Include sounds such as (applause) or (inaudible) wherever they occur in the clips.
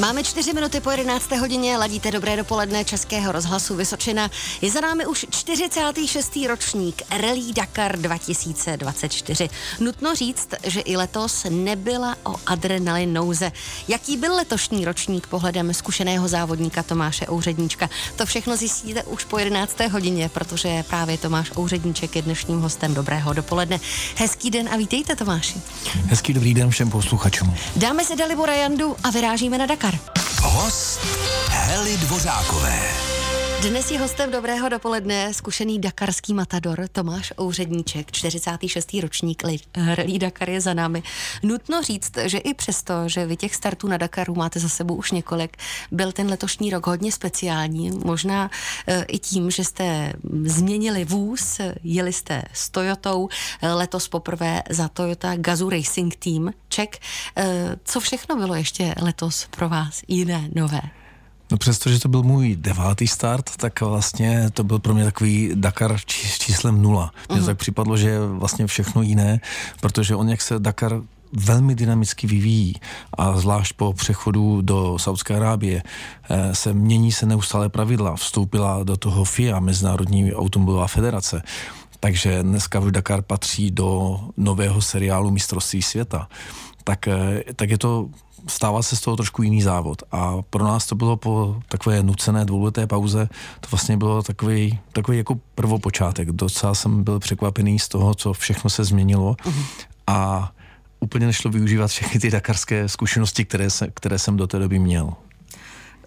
Máme čtyři minuty po 11. hodině, ladíte dobré dopoledne Českého rozhlasu Vysočina. Je za námi už 46. ročník Rally Dakar 2024. Nutno říct, že i letos nebyla o adrenalin nouze. Jaký byl letošní ročník pohledem zkušeného závodníka Tomáše Ouředníčka? To všechno zjistíte už po 11. hodině, protože právě Tomáš Ouředníček je dnešním hostem dobrého dopoledne. Hezký den a vítejte Tomáši. Hezký dobrý den všem posluchačům. Dáme se Dalibora Jandu a vyrážíme na Dakar. Dakar. Host Heli Dvořákové. Dnes je hostem dobrého dopoledne zkušený dakarský matador Tomáš Ouředníček, 46. ročník Rally Dakar je za námi. Nutno říct, že i přesto, že vy těch startů na Dakaru máte za sebou už několik, byl ten letošní rok hodně speciální. Možná e, i tím, že jste změnili vůz, jeli jste s Toyotou, e, letos poprvé za Toyota Gazoo Racing Team Czech. E, co všechno bylo ještě letos pro vás jiné, nové? No přestože to byl můj devátý start, tak vlastně to byl pro mě takový Dakar či, s číslem nula. Mně uh-huh. tak připadlo, že je vlastně všechno jiné, protože on jak se Dakar velmi dynamicky vyvíjí a zvlášť po přechodu do Saudské Arábie eh, se mění se neustále pravidla. Vstoupila do toho FIA, Mezinárodní automobilová federace. Takže dneska v Dakar patří do nového seriálu Mistrovství světa. Tak, eh, tak je to stává se z toho trošku jiný závod. A pro nás to bylo po takové nucené dvouleté pauze, to vlastně bylo takový, takový jako prvopočátek. Docela jsem byl překvapený z toho, co všechno se změnilo. Uh-huh. A úplně nešlo využívat všechny ty dakarské zkušenosti, které, se, které jsem do té doby měl.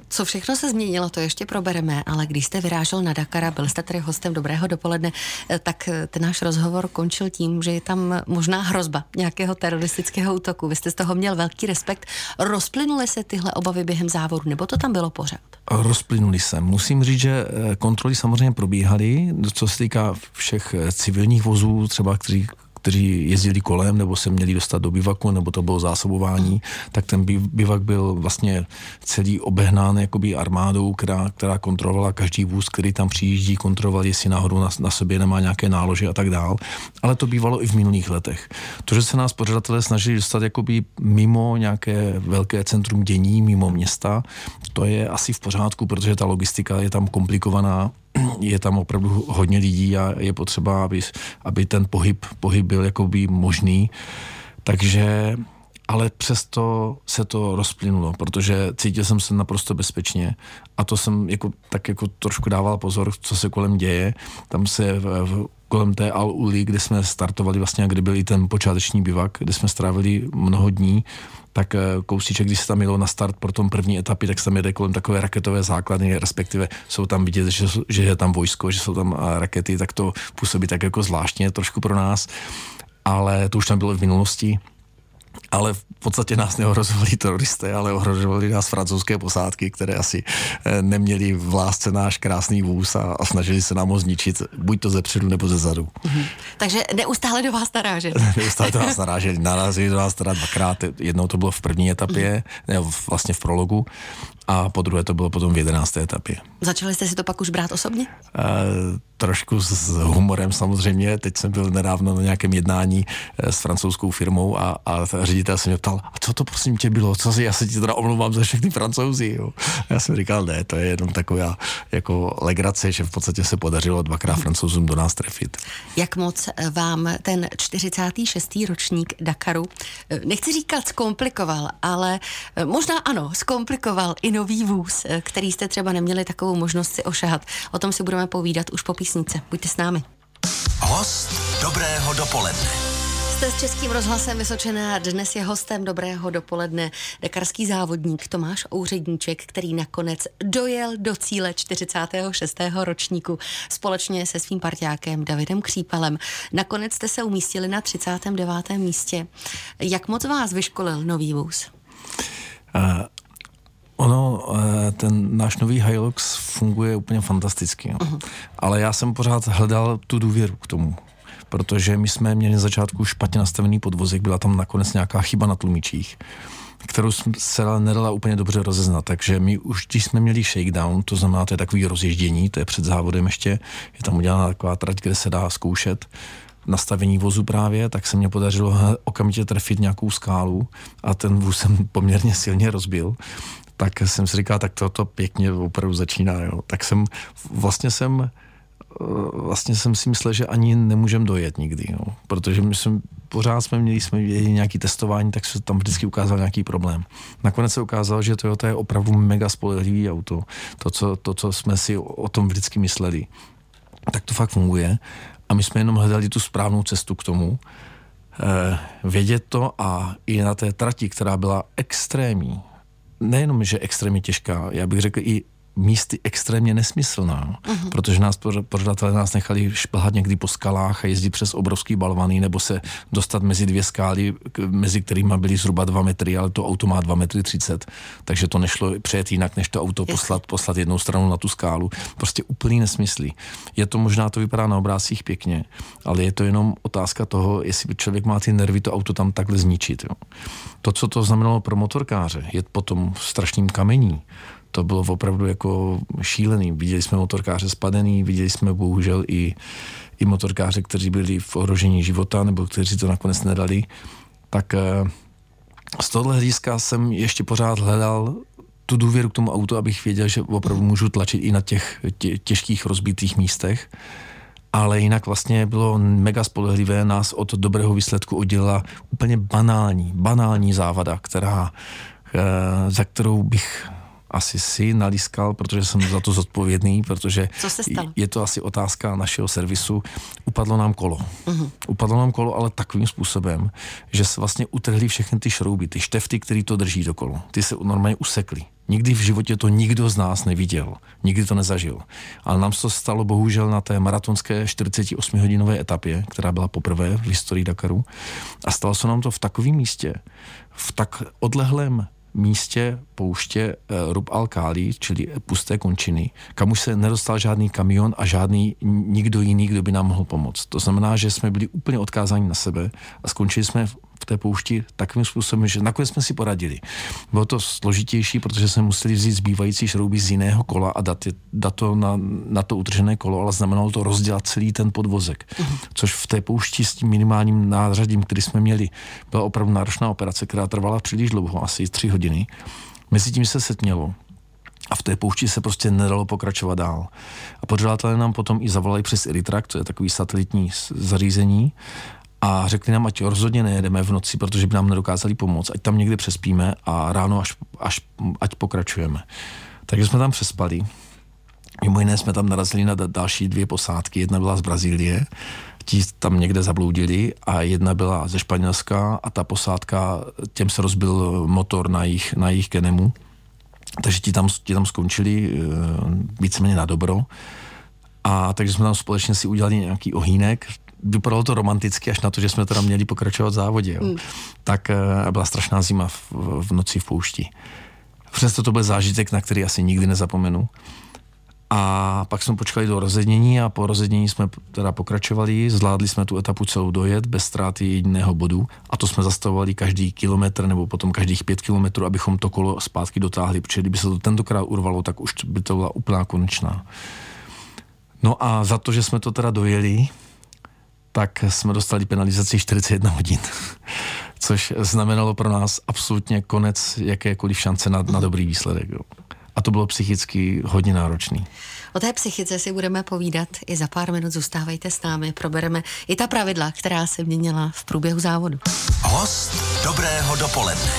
Co všechno se změnilo, to ještě probereme, ale když jste vyrážel na Dakara, byl jste tedy hostem Dobrého dopoledne, eh, tak eh, ten náš rozhovor končil tím, že je tam možná hrozba nějakého teroristického útoku. Vy jste z toho měl velký respekt. Rozplynuly se tyhle obavy během závodu, nebo to tam bylo pořád? Rozplynuli se. Musím říct, že eh, kontroly samozřejmě probíhaly, co se týká všech civilních vozů, třeba kteří kteří jezdili kolem nebo se měli dostat do bivaku, nebo to bylo zásobování, tak ten bivak byl vlastně celý obehnán jakoby armádou, která, která kontrolovala každý vůz, který tam přijíždí, kontroloval, jestli náhodou na, na sobě nemá nějaké nálože a tak dál. Ale to bývalo i v minulých letech. To, že se nás pořadatelé snažili dostat jakoby mimo nějaké velké centrum dění, mimo města, to je asi v pořádku, protože ta logistika je tam komplikovaná je tam opravdu hodně lidí a je potřeba, aby, aby ten pohyb, pohyb byl jakoby možný. Takže ale přesto se to rozplynulo, protože cítil jsem se naprosto bezpečně a to jsem jako, tak jako trošku dával pozor, co se kolem děje. Tam se v, v, kolem té Al Uli, kde jsme startovali vlastně, kde byl i ten počáteční bivak, kde jsme strávili mnoho dní, tak eh, kousíček, když se tam jelo na start pro tom první etapy, tak se tam jede kolem takové raketové základny, respektive jsou tam vidět, že, že je tam vojsko, že jsou tam eh, rakety, tak to působí tak jako zvláštně trošku pro nás, ale to už tam bylo v minulosti ale v podstatě nás neohrozovali teroristé, ale ohrožovali nás francouzské posádky, které asi eh, neměli v lásce náš krásný vůz a, a snažili se nám ho zničit, buď to ze předu nebo ze zadu. Mm-hmm. Takže neustále do vás naráželi. (laughs) neustále do vás naráželi. Narazili do vás teda dvakrát. Jednou to bylo v první etapě, mm-hmm. ne, vlastně v prologu a po druhé to bylo potom v jedenácté etapě. Začali jste si to pak už brát osobně? Uh, trošku s humorem samozřejmě. Teď jsem byl nedávno na nějakém jednání eh, s francouzskou firmou a, a ředitel se mě ptal, a co to prosím tě bylo? Co si, já se ti teda omlouvám za všechny francouzi. Jo. Já jsem říkal, ne, to je jenom taková jako legrace, že v podstatě se podařilo dvakrát francouzům do nás trefit. Jak moc vám ten 46. ročník Dakaru, eh, nechci říkat zkomplikoval, ale možná ano, zkomplikoval i nový vůz, eh, který jste třeba neměli takovou možnost si ošahat. O tom si budeme povídat už po písnice. Buďte s námi. Host dobrého dopoledne. Jste s Českým rozhlasem Vysočená. Dnes je hostem dobrého dopoledne dekarský závodník Tomáš Ouředníček, který nakonec dojel do cíle 46. ročníku společně se svým partiákem Davidem Křípalem. Nakonec jste se umístili na 39. místě. Jak moc vás vyškolil nový vůz? Ten náš nový Hilux funguje úplně fantasticky. No. Uh-huh. Ale já jsem pořád hledal tu důvěru k tomu. Protože my jsme měli na začátku špatně nastavený podvozek, byla tam nakonec nějaká chyba na tlumičích kterou se nedala úplně dobře rozeznat. Takže my už, když jsme měli shakedown, to znamená, to je takový rozježdění, to je před závodem ještě, je tam udělána taková trať, kde se dá zkoušet nastavení vozu právě, tak se mě podařilo okamžitě trefit nějakou skálu a ten vůz jsem (laughs) poměrně silně rozbil tak jsem si říkal, tak toto pěkně opravdu začíná. Jo. Tak jsem, vlastně jsem vlastně jsem si myslel, že ani nemůžem dojet nikdy, jo. protože my jsme, pořád jsme měli, jsme měli nějaký testování, tak se tam vždycky ukázal nějaký problém. Nakonec se ukázalo, že Toyota je opravdu mega spolehlivý auto. To co, to, co jsme si o, o tom vždycky mysleli. Tak to fakt funguje. A my jsme jenom hledali tu správnou cestu k tomu, eh, vědět to a i na té trati, která byla extrémní, nejenom, že extrémně těžká, já bych řekl i místy extrémně nesmyslná, uh-huh. protože nás pořadatelé nás nechali šplhat někdy po skalách a jezdit přes obrovský balvany nebo se dostat mezi dvě skály, mezi kterými byly zhruba dva metry, ale to auto má dva metry třicet, takže to nešlo přejet jinak, než to auto poslat, poslat jednou stranu na tu skálu. Prostě úplný nesmyslí. Je to možná, to vypadá na obrázcích pěkně, ale je to jenom otázka toho, jestli člověk má ty nervy to auto tam takhle zničit. Jo. To, co to znamenalo pro motorkáře, je potom strašným kamení, to bylo opravdu jako šílený. Viděli jsme motorkáře spadený, viděli jsme bohužel i, i motorkáře, kteří byli v ohrožení života nebo kteří to nakonec nedali. Tak eh, z tohle hlediska jsem ještě pořád hledal tu důvěru k tomu autu, abych věděl, že opravdu můžu tlačit i na těch tě, těžkých rozbitých místech. Ale jinak vlastně bylo mega spolehlivé, nás od dobrého výsledku oddělila úplně banální, banální závada, která, eh, za kterou bych asi si nalískal, protože jsem za to zodpovědný, protože je to asi otázka našeho servisu. Upadlo nám kolo. Uh-huh. Upadlo nám kolo, ale takovým způsobem, že se vlastně utrhly všechny ty šrouby, ty štefty, které to drží do kolo. Ty se normálně usekly. Nikdy v životě to nikdo z nás neviděl. Nikdy to nezažil. Ale nám se to stalo bohužel na té maratonské 48-hodinové etapě, která byla poprvé v historii Dakaru. A stalo se nám to v takovém místě, v tak odlehlém místě pouště uh, Rub al čili pusté končiny, kam už se nedostal žádný kamion a žádný nikdo jiný, kdo by nám mohl pomoct. To znamená, že jsme byli úplně odkázáni na sebe a skončili jsme v té poušti takovým způsobem, že nakonec jsme si poradili. Bylo to složitější, protože jsme museli vzít zbývající šrouby z jiného kola a dát, je, dát to na, na to utržené kolo, ale znamenalo to rozdělat celý ten podvozek. Uh-huh. Což v té poušti s tím minimálním nářadím, který jsme měli, byla opravdu náročná operace, která trvala příliš dlouho, asi tři hodiny. Mezi tím se setmělo. A v té poušti se prostě nedalo pokračovat dál. A pořadatelé nám potom i zavolali přes Eritrak, to je takový satelitní zařízení, a řekli nám, ať rozhodně nejedeme v noci, protože by nám nedokázali pomoct, ať tam někde přespíme a ráno až, až ať pokračujeme. Takže jsme tam přespali. Mimo jiné jsme tam narazili na další dvě posádky. Jedna byla z Brazílie, ti tam někde zabloudili a jedna byla ze Španělska a ta posádka, těm se rozbil motor na jejich, na jejich genemu. Takže ti tam, ti tam skončili eh, víceméně na dobro. A takže jsme tam společně si udělali nějaký ohýnek, vypadalo to romanticky až na to, že jsme teda měli pokračovat v závodě. Jo. Mm. Tak uh, byla strašná zima v, v noci v poušti. Přesto to byl zážitek, na který asi nikdy nezapomenu. A pak jsme počkali do rozednění a po rozednění jsme teda pokračovali, zvládli jsme tu etapu celou dojet bez ztráty jediného bodu a to jsme zastavovali každý kilometr nebo potom každých pět kilometrů, abychom to kolo zpátky dotáhli, protože kdyby se to tentokrát urvalo, tak už by to byla úplná konečná. No a za to, že jsme to teda dojeli, tak jsme dostali penalizaci 41 hodin, (laughs) což znamenalo pro nás absolutně konec jakékoliv šance na, na dobrý výsledek. Jo. A to bylo psychicky hodně náročný. O té psychice si budeme povídat i za pár minut. Zůstávejte s námi, probereme i ta pravidla, která se měnila v průběhu závodu. Host dobrého dopoledne.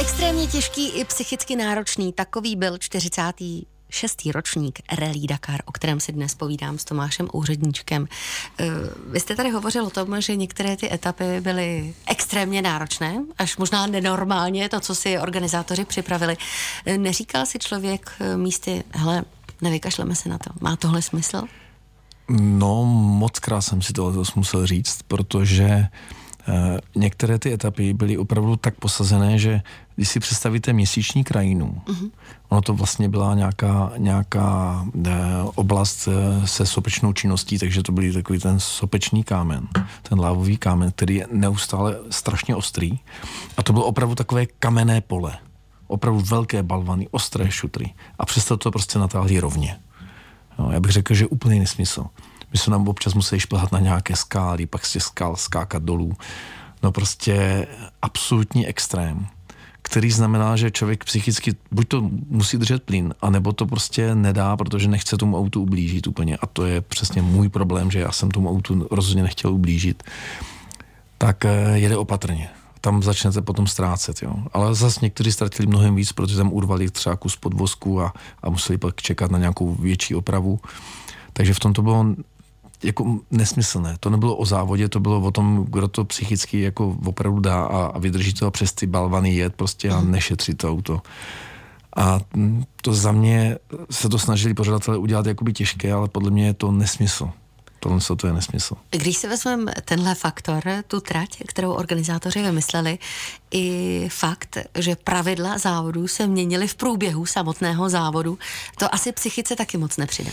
Extrémně těžký i psychicky náročný, takový byl 40 šestý ročník Rally Dakar, o kterém si dnes povídám s Tomášem Úředníčkem. Eh, vy jste tady hovořil o tom, že některé ty etapy byly extrémně náročné, až možná nenormálně to, co si organizátoři připravili. Eh, neříkal si člověk eh, místy, hele, nevykašleme se na to, má tohle smysl? No, moc krát jsem si to musel říct, protože Eh, některé ty etapy byly opravdu tak posazené, že když si představíte měsíční krajinu, uh-huh. ono to vlastně byla nějaká, nějaká eh, oblast eh, se sopečnou činností, takže to byl takový ten sopečný kámen, ten lávový kámen, který je neustále strašně ostrý. A to bylo opravdu takové kamenné pole. Opravdu velké balvany, ostré šutry. A přesto to prostě natáhli rovně. No, já bych řekl, že úplný nesmysl. My jsme nám občas museli šplhat na nějaké skály, pak z těch skal skákat dolů. No prostě absolutní extrém. který znamená, že člověk psychicky buď to musí držet plyn, anebo to prostě nedá, protože nechce tomu autu ublížit úplně. A to je přesně můj problém, že já jsem tomu autu rozhodně nechtěl ublížit. Tak eh, jede opatrně tam začnete potom ztrácet. Jo. Ale zase někteří ztratili mnohem víc, protože tam urvali třeba kus podvozku a, a museli pak čekat na nějakou větší opravu. Takže v tom to bylo jako nesmyslné. To nebylo o závodě, to bylo o tom, kdo to psychicky jako opravdu dá a, a vydrží to a přes ty balvany jet prostě a mhm. nešetří to auto. A to za mě se to snažili pořadatelé udělat jakoby těžké, ale podle mě je to nesmysl. Tohle to je nesmysl. Když si vezmeme tenhle faktor, tu trať, kterou organizátoři vymysleli, i fakt, že pravidla závodu se měnily v průběhu samotného závodu, to asi psychice taky moc nepřidá.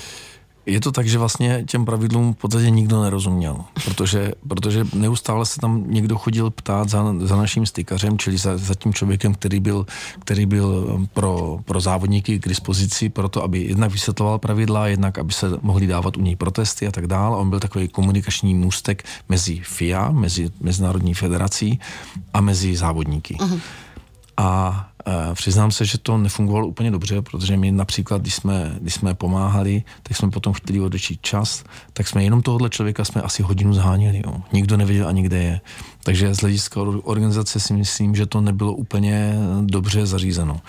Je to tak, že vlastně těm pravidlům v podstatě nikdo nerozuměl, protože, protože neustále se tam někdo chodil ptát za, za naším stykařem, čili za, za tím člověkem, který byl, který byl pro, pro závodníky k dispozici, pro to, aby jednak vysvětloval pravidla, jednak aby se mohli dávat u něj protesty a tak dále. On byl takový komunikační můstek mezi FIA, mezi Mezinárodní federací a mezi závodníky. Uh-huh. A e, přiznám se, že to nefungovalo úplně dobře, protože my například, když jsme, když jsme pomáhali, tak jsme potom chtěli odečít čas, tak jsme jenom tohohle člověka jsme asi hodinu zháněli. Jo. Nikdo nevěděl ani kde je. Takže z hlediska organizace si myslím, že to nebylo úplně dobře zařízeno.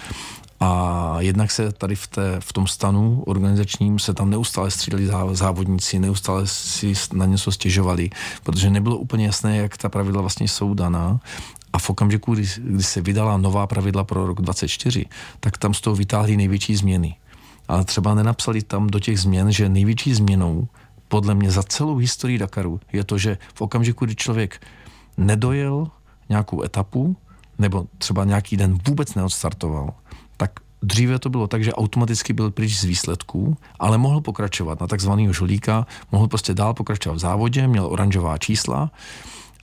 A jednak se tady v, té, v tom stanu organizačním se tam neustále střídali závodníci, neustále si na něco stěžovali, protože nebylo úplně jasné, jak ta pravidla vlastně jsou daná. A v okamžiku, kdy, kdy se vydala nová pravidla pro rok 24, tak tam z toho vytáhli největší změny. Ale třeba nenapsali tam do těch změn, že největší změnou podle mě za celou historii Dakaru je to, že v okamžiku, kdy člověk nedojel nějakou etapu, nebo třeba nějaký den vůbec neodstartoval, tak dříve to bylo tak, že automaticky byl pryč z výsledků, ale mohl pokračovat na takzvaného žolíka, mohl prostě dál pokračovat v závodě, měl oranžová čísla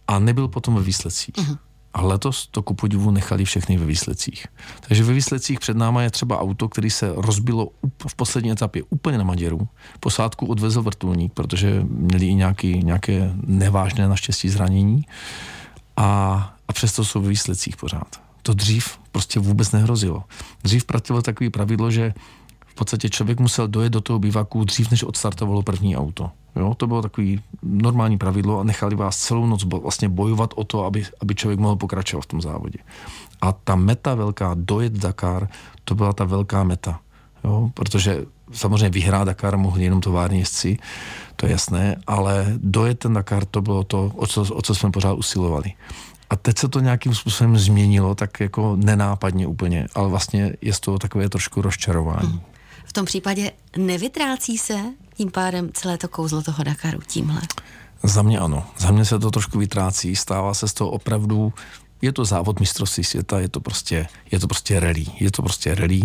a nebyl potom ve výsledcích. Uh-huh. A letos to ku podivu nechali všechny ve výsledcích. Takže ve výsledcích před náma je třeba auto, který se rozbilo v poslední etapě úplně na Maděru. Posádku odvezl vrtulník, protože měli i nějaký, nějaké nevážné naštěstí zranění. A, a přesto jsou ve výsledcích pořád. To dřív prostě vůbec nehrozilo. Dřív platilo takové pravidlo, že v podstatě člověk musel dojet do toho bivaku dřív, než odstartovalo první auto. Jo, to bylo takový normální pravidlo a nechali vás celou noc vlastně bojovat o to, aby, aby člověk mohl pokračovat v tom závodě. A ta meta velká, dojet Dakar, to byla ta velká meta. Jo, protože samozřejmě vyhrát Dakar mohli jenom tovární jezdci, to je jasné, ale dojet ten Dakar, to bylo to, o co, o co jsme pořád usilovali. A teď se to nějakým způsobem změnilo, tak jako nenápadně úplně, ale vlastně je z toho takové trošku rozčarování. V tom případě nevytrácí se tím pádem celé to kouzlo toho Dakaru tímhle? Za mě ano. Za mě se to trošku vytrácí. Stává se z toho opravdu je to závod mistrovství světa, je to prostě, je to prostě rally. Je to prostě rally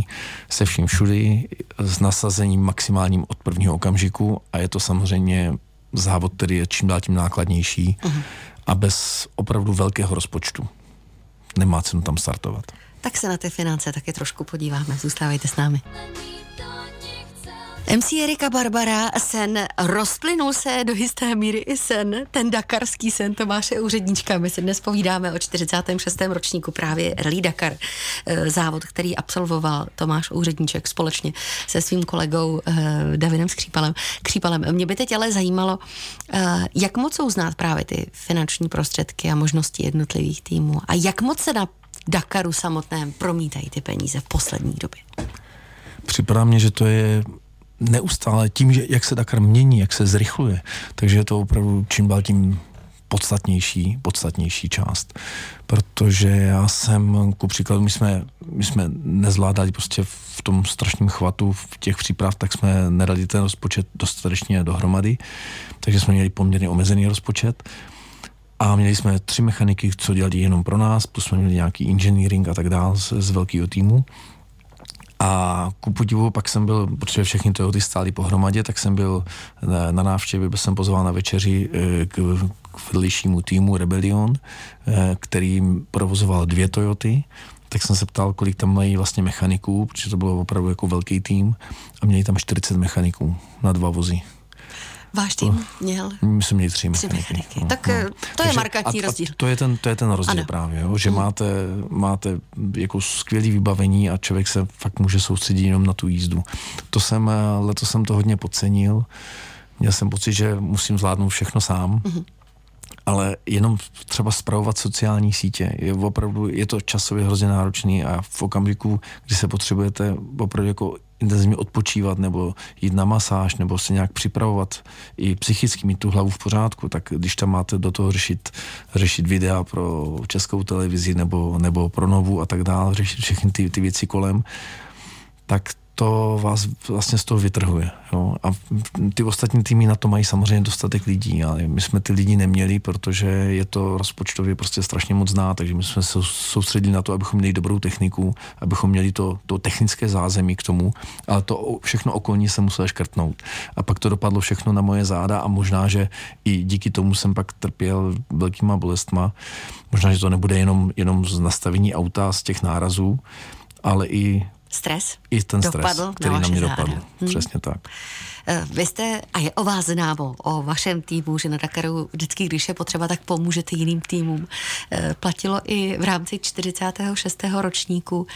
se vším všudy, s nasazením maximálním od prvního okamžiku a je to samozřejmě závod, který je čím dál tím nákladnější uh-huh. a bez opravdu velkého rozpočtu. Nemá cenu tam startovat. Tak se na ty finance taky trošku podíváme. Zůstávejte s námi. MC Erika Barbara, sen rozplynul se do jisté míry i sen, ten dakarský sen Tomáše Úředníčka. My si dnes povídáme o 46. ročníku právě Rally Dakar, eh, závod, který absolvoval Tomáš Úředníček společně se svým kolegou eh, Davidem Skřípalem. Křípalem. Mě by teď ale zajímalo, eh, jak moc jsou znát právě ty finanční prostředky a možnosti jednotlivých týmů a jak moc se na Dakaru samotném promítají ty peníze v poslední době. Připadá mě, že to je neustále tím, že jak se Dakar mění, jak se zrychluje, takže je to opravdu čím dál tím podstatnější, podstatnější část. Protože já jsem, ku příkladu, my jsme, my jsme nezvládali prostě v tom strašném chvatu v těch příprav, tak jsme nedali ten rozpočet dostatečně dohromady, takže jsme měli poměrně omezený rozpočet. A měli jsme tři mechaniky, co dělali jenom pro nás, plus jsme měli nějaký engineering a tak dále z, z velkého týmu. A ku podivu pak jsem byl, protože všechny Toyoty stály pohromadě, tak jsem byl na, návštěvě, byl jsem pozván na večeři eh, k, k vedlejšímu týmu Rebellion, eh, který provozoval dvě Toyoty, tak jsem se ptal, kolik tam mají vlastně mechaniků, protože to bylo opravdu jako velký tým a měli tam 40 mechaniků na dva vozy. Váš tým měl? My jsme měli tři Tři mechaniky. mechaniky. no, Tak, no. eh, to je markantní a, rozdíl. A to je ten, to je ten rozdíl Ano. právě, jo, že máte, máte jako skvělé vybavení a člověk se fakt může soustředit jenom na tu jízdu. To jsem, eh, letos jsem to hodně podcenil. Měl jsem pocit, že musím zvládnout všechno sám. Ale jenom třeba spravovat sociální sítě je opravdu, je to časově hrozně náročný a v okamžiku, kdy se potřebujete opravdu jako intenzivně odpočívat nebo jít na masáž nebo se nějak připravovat i psychicky mít tu hlavu v pořádku, tak když tam máte do toho řešit, řešit videa pro českou televizi nebo, nebo pro novu a tak dále, řešit všechny ty, ty věci kolem, tak to vás vlastně z toho vytrhuje. Jo? A ty ostatní týmy na to mají samozřejmě dostatek lidí, ale my jsme ty lidi neměli, protože je to rozpočtově prostě strašně moc zná, takže my jsme se soustředili na to, abychom měli dobrou techniku, abychom měli to, to technické zázemí k tomu, ale to všechno okolní se muselo škrtnout. A pak to dopadlo všechno na moje záda a možná, že i díky tomu jsem pak trpěl velkýma bolestma. Možná, že to nebude jenom, jenom z nastavení auta, z těch nárazů, ale i Stres? i ten stres, Dopadl na který na vaše mě záda. dopadl. Hmm. Přesně tak. Eh, Vy jste, a je o vás známo, o vašem týmu, že na Dakaru vždycky, když je potřeba, tak pomůžete jiným týmům. Eh, Platilo i v rámci 46. ročníku,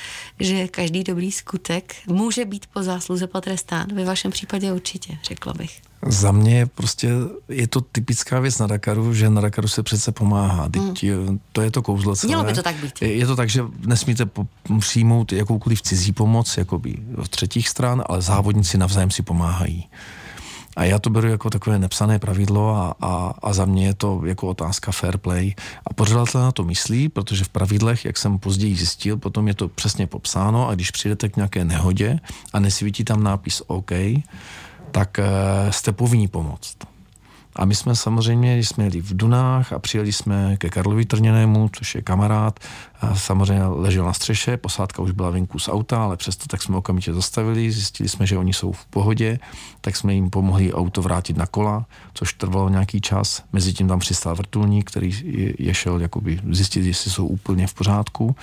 že každý dobrý skutek může být po zásluze potrestán. Ve vašem případě určitě, řekla bych. Za mě je prostě, je to typická věc na Dakaru, že na Dakaru se přece pomáhá. Teď, To je to kouzlo celé. Hmm. Mělo by to tak být. Je je to tak, že nesmíte po, přijmout jakoukoliv cizí pomoc, jakoby od třetích stran, ale závodníci navzájem si pomáhají. A já to beru jako takové nepsané pravidlo a, a, a za mě je to jako otázka fair play. A pořadatel na to myslí, protože v pravidlech, jak jsem později zjistil, potom je to přesně popsáno a když přijdete k nějaké nehodě a nesvítí tam nápis OK, tak eh, jste povinni pomoct. A my jsme samozřejmě, když jsme jeli v Dunách a přijeli jsme ke Karlovi Trněnému, což je kamarád, a samozřejmě ležel na střeše, posádka už byla venku z auta, ale přesto tak jsme okamžitě zastavili, zjistili jsme, že oni jsou v pohodě, tak jsme jim pomohli auto vrátit na kola, což trvalo nějaký čas. Mezitím tam přistál vrtulník, který je šel jakoby zjistit, jestli jsou úplně v pořádku.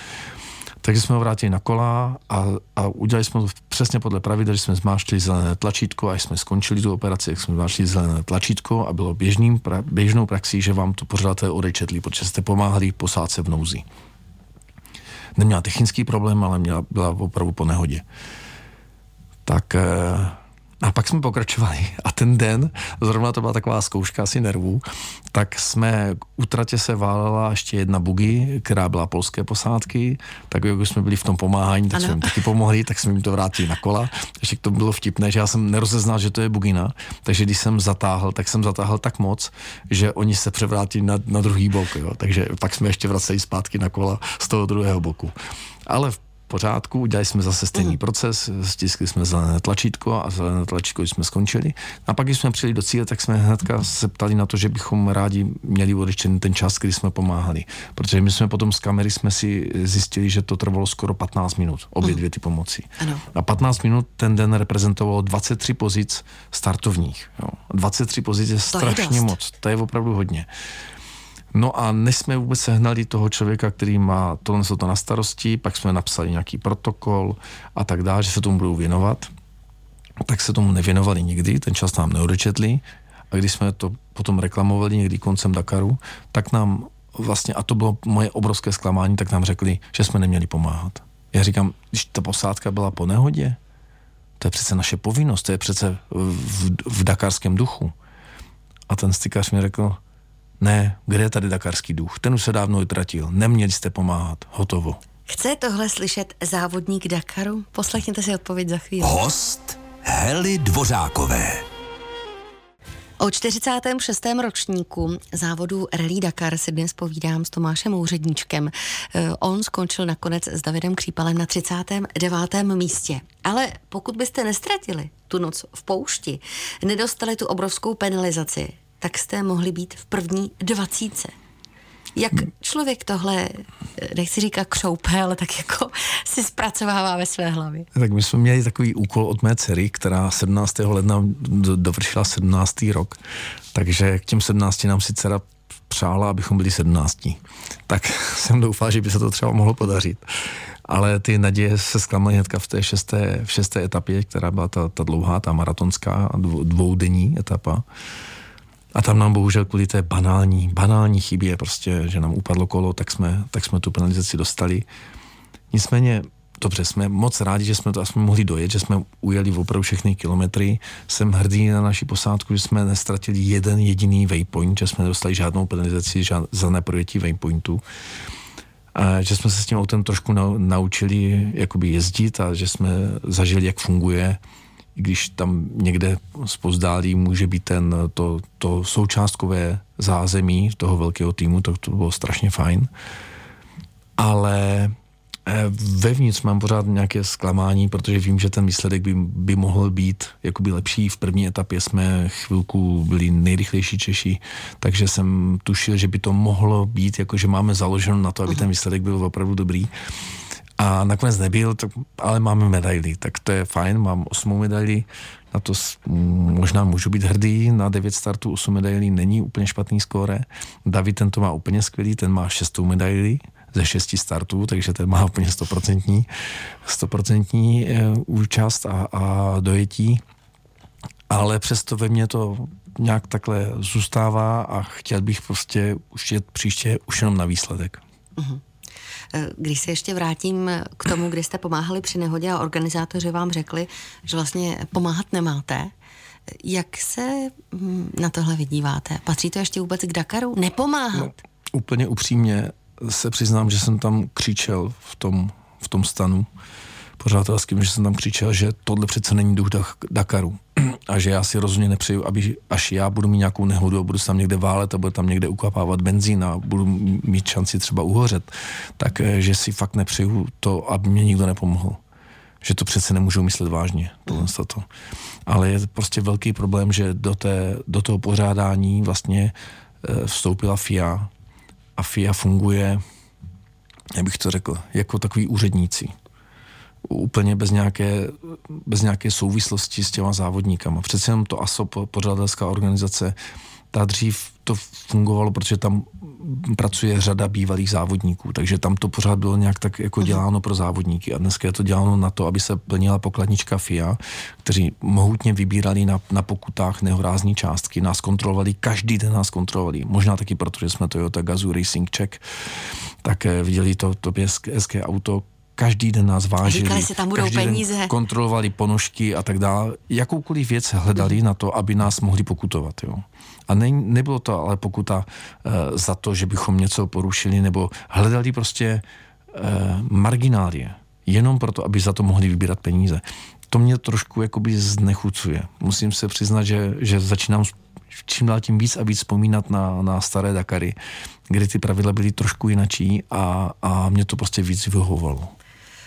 Takže jsme ho vrátili na kola a, a udělali jsme to přesně podle pravidel, že jsme zmáčkli zelené tlačítko a až jsme skončili tu operaci, jak jsme zmáčkli zelené tlačítko a bylo běžným, pra, běžnou praxí, že vám to pořadatel odečetli, protože jste pomáhali posádce v nouzi. Neměla technický problém, ale měla, byla opravdu po nehodě. Tak eh, a pak jsme pokračovali a ten den, zrovna to byla taková zkouška asi nervů, tak jsme, u tratě se válela ještě jedna bugy, která byla polské posádky, tak jak už jsme byli v tom pomáhání, tak Ano. jsme jim taky pomohli, tak jsme jim to vrátili na kola. Ještě to bylo vtipné, že já jsem nerozeznal, že to je bugina, takže když jsem zatáhl, tak jsem zatáhl tak moc, že oni se převrátili na, na druhý bok, jo. takže pak jsme ještě vraceli zpátky na kola z toho druhého boku. Ale v pořádku, udělali jsme zase stejný mm. proces, stiskli jsme zelené tlačítko a zelené tlačítko jsme skončili. A pak, když jsme přijeli do cíle, tak jsme hnedka se ptali na to, že bychom rádi měli odečtený ten čas, kdy jsme pomáhali. Protože my jsme potom z kamery jsme si zjistili, že to trvalo skoro 15 minut, obě dvě ty pomoci. Ano. A 15 minut ten den reprezentovalo 23 pozic startovních. Jo. 23 pozic je je strašně dost. moc, to je opravdu hodně. No a než jsme vůbec sehnali toho člověka, který má tohle to na starosti, pak jsme napsali nějaký protokol a tak dále, že se tomu budou věnovat, tak se tomu nevěnovali nikdy, ten čas nám neodečetli a když jsme to potom reklamovali někdy koncem Dakaru, tak nám vlastně, a to bylo moje obrovské zklamání, tak nám řekli, že jsme neměli pomáhat. Já říkám, když ta posádka byla po nehodě, to je přece naše povinnost, to je přece v, v dakarském duchu. A ten stykař mi řekl, ne, kde je tady dakarský duch? Ten už se dávno utratil. Neměli jste pomáhat. Hotovo. Chce tohle slyšet závodník Dakaru? Poslechněte si odpověď za chvíli. Host Hely Dvořákové. O 46. ročníku závodu Rally Dakar si dnes povídám s Tomášem Úředníčkem. Eh, On skončil nakonec s Davidem Křípalem na 39. místě. Ale pokud byste nestratili tu noc v poušti, nedostali tu obrovskou penalizaci, tak jste mohli být v první dvacíce. Jak člověk tohle, eh, nechci říkat křoupe, ale tak jako (laughs) si zpracovává ve své hlavě. Tak my jsme měli takový úkol od mé dcery, která 17. ledna do- dovršila 17. rok. Takže k těm 17 nám si dcera přála, abychom byli 17. Tak (laughs) jsem doufal, že by se to třeba mohlo podařit. Ale ty naděje se zklamaly hnedka v té šesté, v šesté etapě, která byla ta, ta dlouhá, ta maratonská dvoudenní etapa. A tam nám bohužel kvůli té banální, banální chybě, prostě, že nám upadlo kolo, tak jsme, tak jsme tu penalizaci dostali. Nicméně dobře, jsme moc rádi, že jsme to aspoň mohli dojet, že jsme ujeli opravdu všechny kilometry. Jsem hrdý na naši posádku, že jsme nestratili jeden jediný waypoint, že jsme nedostali žádnou penalizaci žád, za neprojetí waypointu. A že jsme se s tím autem trošku naučili jakoby jezdit a že jsme zažili, jak funguje i když tam někde zpozdálí může být ten, to, to součástkové zázemí toho velkého týmu, to, to bylo strašně fajn. Ale eh, vevnitř mám pořád nějaké zklamání, protože vím, že ten výsledek by, by mohl být jakoby lepší. V první etapě jsme chvilku byli nejrychlejší Češi, takže jsem tušil, že by to mohlo být, jako že máme založeno na to, aby ten výsledek byl opravdu dobrý. A nakonec nebyl, tak, ale máme medaily, tak to je fajn, mám osmou medaili, na to možná můžu být hrdý, na devět startů osm medailí není úplně špatný skóre. David ten to má úplně skvělý, ten má šestou medaili ze šesti startů, takže ten má úplně stoprocentní, stoprocentní eh, účast a, a dojetí. Ale přesto ve mně to nějak takhle zůstává a chtěl bych prostě už jet příště už jenom na výsledek. Uh-huh. Eh, když se ještě vrátím k tomu, kdy jste pomáhali při nehodě a organizátoři vám řekli, že vlastně pomáhat nemáte, jak se hm, na tohle vydíváte? Patří to ještě vůbec k Dakaru? Nepomáhat? No, úplně upřímně se přiznám, že jsem tam křičel v tom, v tom stanu pořádatelským, že jsem tam křičel, že tohle přece není duch Dakaru a že já si rozhodně nepřeju, aby až já budu mít nějakou nehodu a budu se tam někde válet a budu tam někde ukapávat benzín a budu mít šanci třeba uhořet, tak eh, že si fakt nepřeju to, aby mě nikdo nepomohl. Že to přece nemůžu myslet vážně, tohle to. Ale je prostě velký problém, že do, té, do toho pořádání vlastně eh, vstoupila FIA a FIA funguje, jak bych to řekl, jako takový úředníci úplně bez nějaké, bez nějaké souvislosti s těma závodníkama. Přece jenom to ASO, pořadatelská organizace, ta dřív to fungovalo, protože tam pracuje řada bývalých závodníků, takže tam to pořád bylo nějak tak jako mhm. děláno pro závodníky a dneska je to děláno na to, aby se plnila pokladnička FIA, kteří mohutně vybírali na, na pokutách nehorázní částky, nás kontrolovali, každý den nás kontrolovali, možná taky proto, že jsme Toyota Gazoo Racing Check, tak eh, viděli to, to hezké auto, každý den nás vážili. Říkali si, tam budou každý peníze. Den kontrolovali ponožky a tak dále. Jakoukoliv věc hledali na to, aby nás mohli pokutovat. Jo. A ne, nebylo to ale pokuta uh, za to, že bychom něco porušili, nebo hledali prostě uh, marginálie. Jenom proto, aby za to mohli vybírat peníze. To mě trošku jakoby znechucuje. Musím se přiznat, že, že začínám čím dál tím víc a víc vzpomínat na, na staré Dakary, kdy ty pravidla byly trošku jinačí a, a mě to prostě víc vyhovovalo.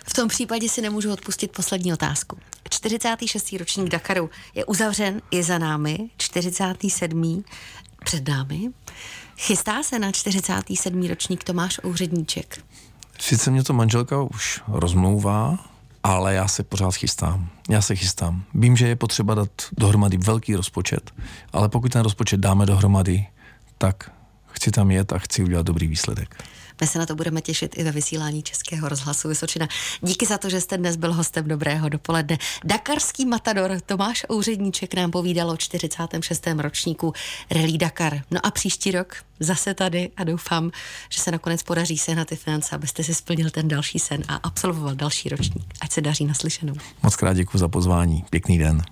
V tom případě si nemůžu odpustit poslední otázku. 46. ročník Dakaru je uzavřen, je za námi, 47. před námi. Chystá se na 47. ročník Tomáš Ouředníček? Sice mě to manželka už rozmlouvá, ale já se pořád chystám. Já se chystám. Vím, že je potřeba dát dohromady velký rozpočet, ale pokud ten rozpočet dáme dohromady, tak chci tam jet a chci udělat dobrý výsledek. My se na to budeme těšit i ve vysílání Českého rozhlasu Vysočina. Díky za to, že jste dnes byl hostem Dobrého dopoledne. Dakarský matador Tomáš Ouředníček nám povídal o 46. ročníku Rally Dakar. No a příští rok zase tady a doufám, že se nakonec podaří se na ty finance, abyste si splnil ten další sen a absolvoval další ročník. Ať se daří naslyšenou. Moc krát děkuji za pozvání. Pěkný den.